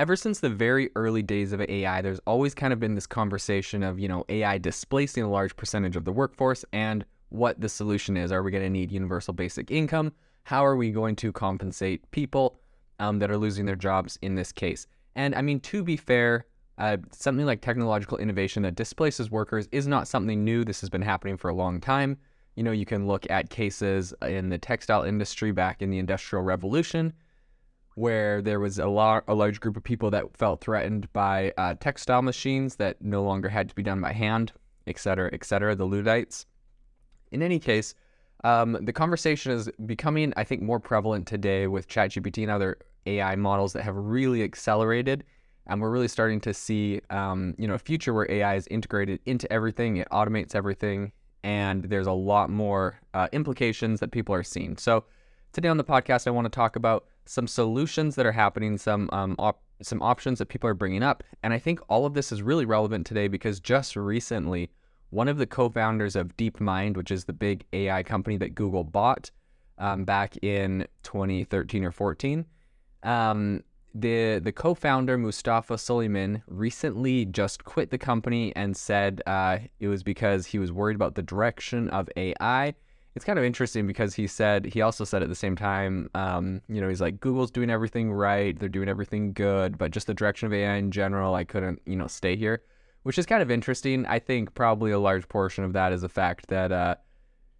ever since the very early days of AI, there's always kind of been this conversation of, you know, AI displacing a large percentage of the workforce and what the solution is. Are we going to need universal basic income? How are we going to compensate people um, that are losing their jobs in this case? And I mean, to be fair, uh, something like technological innovation that displaces workers is not something new. This has been happening for a long time. You know, you can look at cases in the textile industry back in the Industrial Revolution where there was a, lar- a large group of people that felt threatened by uh, textile machines that no longer had to be done by hand, et cetera, et cetera, the Luddites. In any case, um, the conversation is becoming, I think, more prevalent today with ChatGPT and other AI models that have really accelerated. And we're really starting to see, um, you know, a future where AI is integrated into everything. It automates everything, and there's a lot more uh, implications that people are seeing. So today on the podcast, I want to talk about some solutions that are happening, some um, op- some options that people are bringing up, and I think all of this is really relevant today because just recently, one of the co-founders of DeepMind, which is the big AI company that Google bought um, back in 2013 or 14, um, the the co-founder Mustafa Suleyman recently just quit the company and said uh, it was because he was worried about the direction of AI it's kind of interesting because he said he also said at the same time, um, you know, he's like Google's doing everything right, they're doing everything good, but just the direction of AI in general, I couldn't, you know, stay here, which is kind of interesting. I think probably a large portion of that is the fact that uh,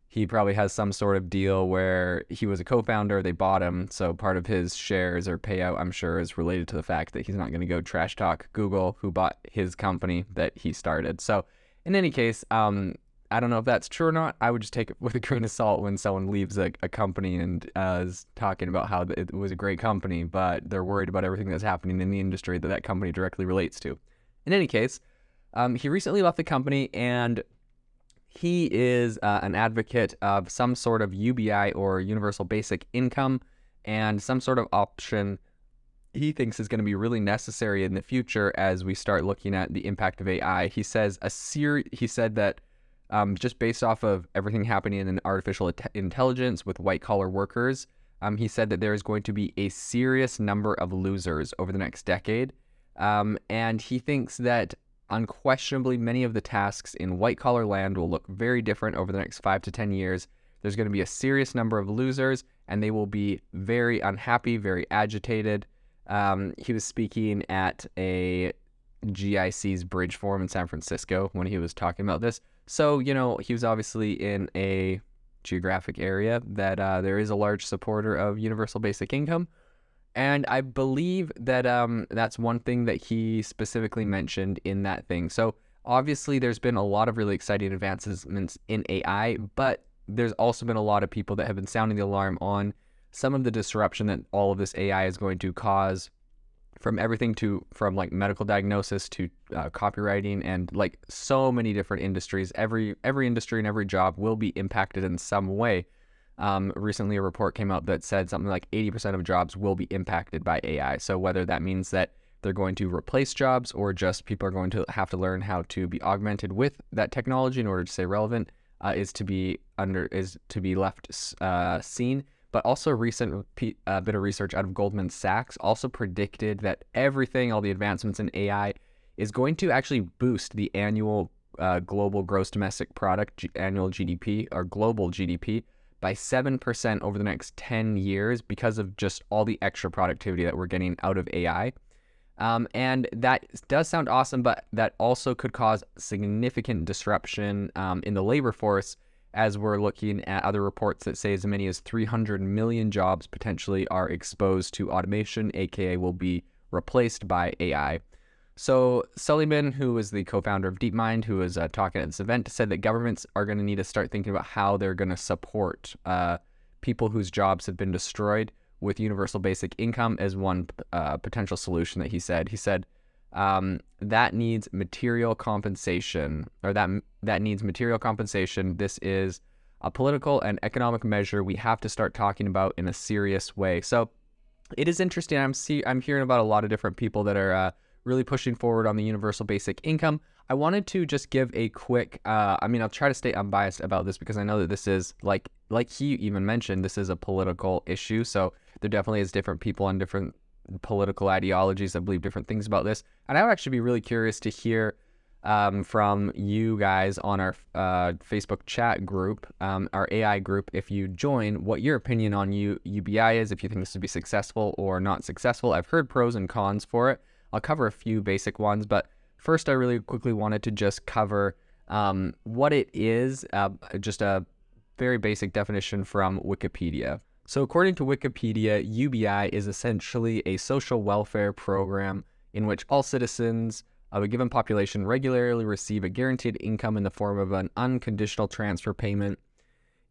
he probably has some sort of deal where he was a co-founder, they bought him, so part of his shares or payout, I'm sure, is related to the fact that he's not going to go trash talk Google, who bought his company that he started. So in any case, um, I don't know if that's true or not. I would just take it with a grain of salt when someone leaves a, a company and uh, is talking about how it was a great company, but they're worried about everything that's happening in the industry that that company directly relates to. In any case, um, he recently left the company and he is uh, an advocate of some sort of UBI or universal basic income and some sort of option he thinks is going to be really necessary in the future as we start looking at the impact of AI. He says a ser- he said that um, just based off of everything happening in artificial intelligence with white collar workers, um, he said that there is going to be a serious number of losers over the next decade. Um, and he thinks that unquestionably many of the tasks in white collar land will look very different over the next five to 10 years. There's going to be a serious number of losers, and they will be very unhappy, very agitated. Um, he was speaking at a GIC's Bridge Forum in San Francisco when he was talking about this. So, you know, he was obviously in a geographic area that uh, there is a large supporter of universal basic income. And I believe that um, that's one thing that he specifically mentioned in that thing. So, obviously, there's been a lot of really exciting advancements in AI, but there's also been a lot of people that have been sounding the alarm on some of the disruption that all of this AI is going to cause from everything to from like medical diagnosis to uh, copywriting and like so many different industries every every industry and every job will be impacted in some way. Um, recently a report came out that said something like 80% of jobs will be impacted by ai so whether that means that they're going to replace jobs or just people are going to have to learn how to be augmented with that technology in order to stay relevant uh, is to be under is to be left uh, seen but also recent uh, bit of research out of Goldman Sachs also predicted that everything, all the advancements in AI, is going to actually boost the annual uh, global gross domestic product, G- annual GDP, or global GDP by 7% over the next 10 years because of just all the extra productivity that we're getting out of AI. Um, and that does sound awesome, but that also could cause significant disruption um, in the labor force as we're looking at other reports that say as many as 300 million jobs potentially are exposed to automation, aka will be replaced by AI. So Suleyman, who is the co-founder of DeepMind, who was uh, talking at this event, said that governments are going to need to start thinking about how they're going to support uh, people whose jobs have been destroyed with universal basic income as one uh, potential solution that he said. He said um, that needs material compensation, or that that needs material compensation. This is a political and economic measure we have to start talking about in a serious way. So it is interesting. I'm see I'm hearing about a lot of different people that are uh, really pushing forward on the universal basic income. I wanted to just give a quick. Uh, I mean, I'll try to stay unbiased about this because I know that this is like like he even mentioned, this is a political issue. So there definitely is different people on different political ideologies that believe different things about this. And I would actually be really curious to hear um, from you guys on our uh, Facebook chat group, um, our AI group, if you join, what your opinion on U- UBI is, if you think this would be successful or not successful. I've heard pros and cons for it. I'll cover a few basic ones, but first, I really quickly wanted to just cover um, what it is, uh, just a very basic definition from Wikipedia. So, according to Wikipedia, UBI is essentially a social welfare program in which all citizens of a given population regularly receive a guaranteed income in the form of an unconditional transfer payment.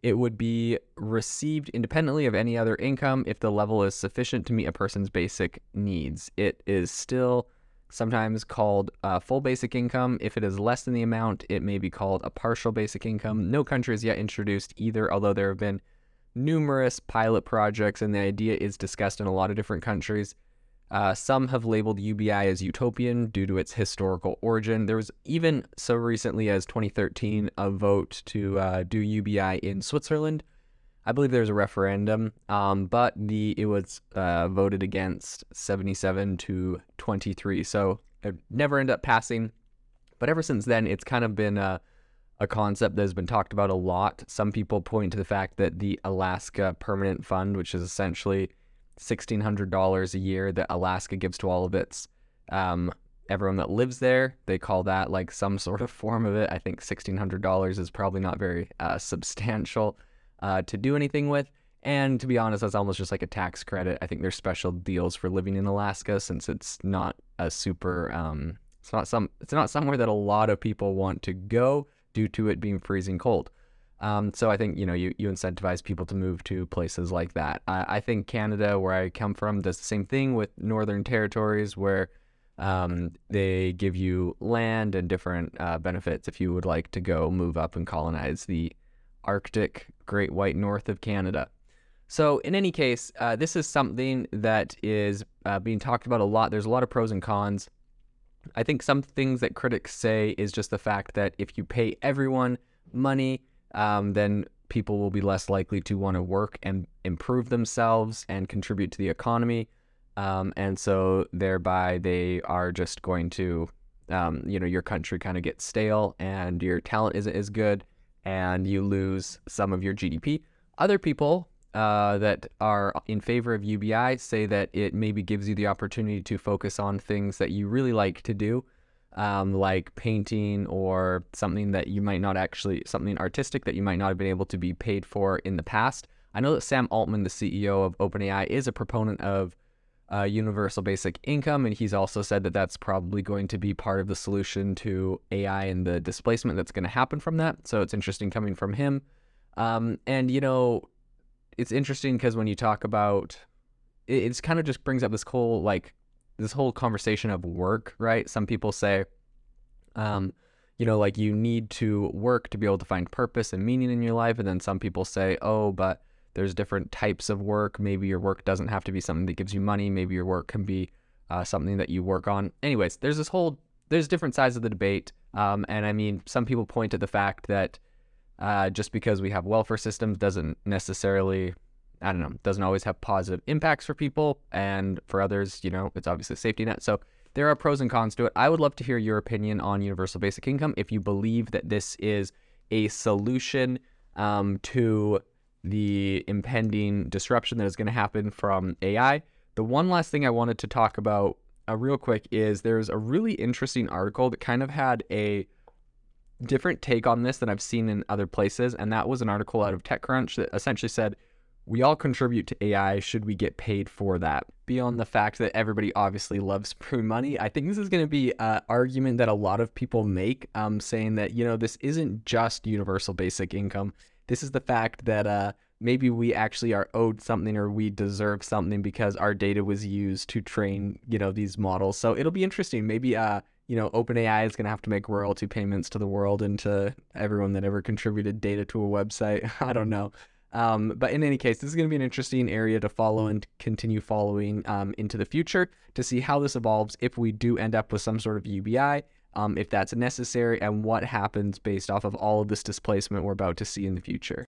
It would be received independently of any other income if the level is sufficient to meet a person's basic needs. It is still sometimes called full basic income. If it is less than the amount, it may be called a partial basic income. No country has yet introduced either, although there have been numerous pilot projects, and the idea is discussed in a lot of different countries. Uh, some have labeled UBI as utopian due to its historical origin. There was even so recently as 2013 a vote to uh, do UBI in Switzerland. I believe there was a referendum, um, but the it was uh, voted against 77 to 23. So it never ended up passing. But ever since then, it's kind of been a, a concept that has been talked about a lot. Some people point to the fact that the Alaska Permanent Fund, which is essentially $1,600 a year that Alaska gives to all of its um, everyone that lives there. They call that like some sort of form of it. I think $1,600 is probably not very uh, substantial uh, to do anything with. And to be honest, that's almost just like a tax credit. I think there's special deals for living in Alaska since it's not a super, um, it's not some, it's not somewhere that a lot of people want to go due to it being freezing cold. Um, so I think you know you, you incentivize people to move to places like that. I, I think Canada, where I come from, does the same thing with Northern Territories, where um, they give you land and different uh, benefits if you would like to go move up and colonize the Arctic Great White North of Canada. So in any case, uh, this is something that is uh, being talked about a lot. There's a lot of pros and cons. I think some things that critics say is just the fact that if you pay everyone money um, then people will be less likely to want to work and improve themselves and contribute to the economy. Um, and so thereby they are just going to, um, you know, your country kind of gets stale and your talent isn't as good and you lose some of your GDP. Other people uh, that are in favor of UBI say that it maybe gives you the opportunity to focus on things that you really like to do um, like painting or something that you might not actually, something artistic that you might not have been able to be paid for in the past. I know that Sam Altman, the CEO of OpenAI, is a proponent of uh, universal basic income, and he's also said that that's probably going to be part of the solution to AI and the displacement that's going to happen from that. So it's interesting coming from him. Um, and you know, it's interesting because when you talk about, it, it's kind of just brings up this whole like this whole conversation of work, right? Some people say, um, you know, like you need to work to be able to find purpose and meaning in your life. And then some people say, oh, but there's different types of work. Maybe your work doesn't have to be something that gives you money. Maybe your work can be uh, something that you work on. Anyways, there's this whole, there's different sides of the debate. Um, and I mean, some people point to the fact that uh, just because we have welfare systems doesn't necessarily I don't know, doesn't always have positive impacts for people. And for others, you know, it's obviously a safety net. So there are pros and cons to it. I would love to hear your opinion on universal basic income. If you believe that this is a solution um, to the impending disruption that is going to happen from AI. The one last thing I wanted to talk about uh, real quick is there's a really interesting article that kind of had a different take on this than I've seen in other places. And that was an article out of TechCrunch that essentially said we all contribute to AI. Should we get paid for that? Beyond the fact that everybody obviously loves free money, I think this is going to be an argument that a lot of people make, um, saying that, you know, this isn't just universal basic income. This is the fact that uh, maybe we actually are owed something or we deserve something because our data was used to train, you know, these models. So it'll be interesting. Maybe, uh, you know, OpenAI is going to have to make royalty payments to the world and to everyone that ever contributed data to a website. I don't know. Um, but in any case, this is going to be an interesting area to follow and continue following um, into the future to see how this evolves if we do end up with some sort of UBI, um, if that's necessary, and what happens based off of all of this displacement we're about to see in the future.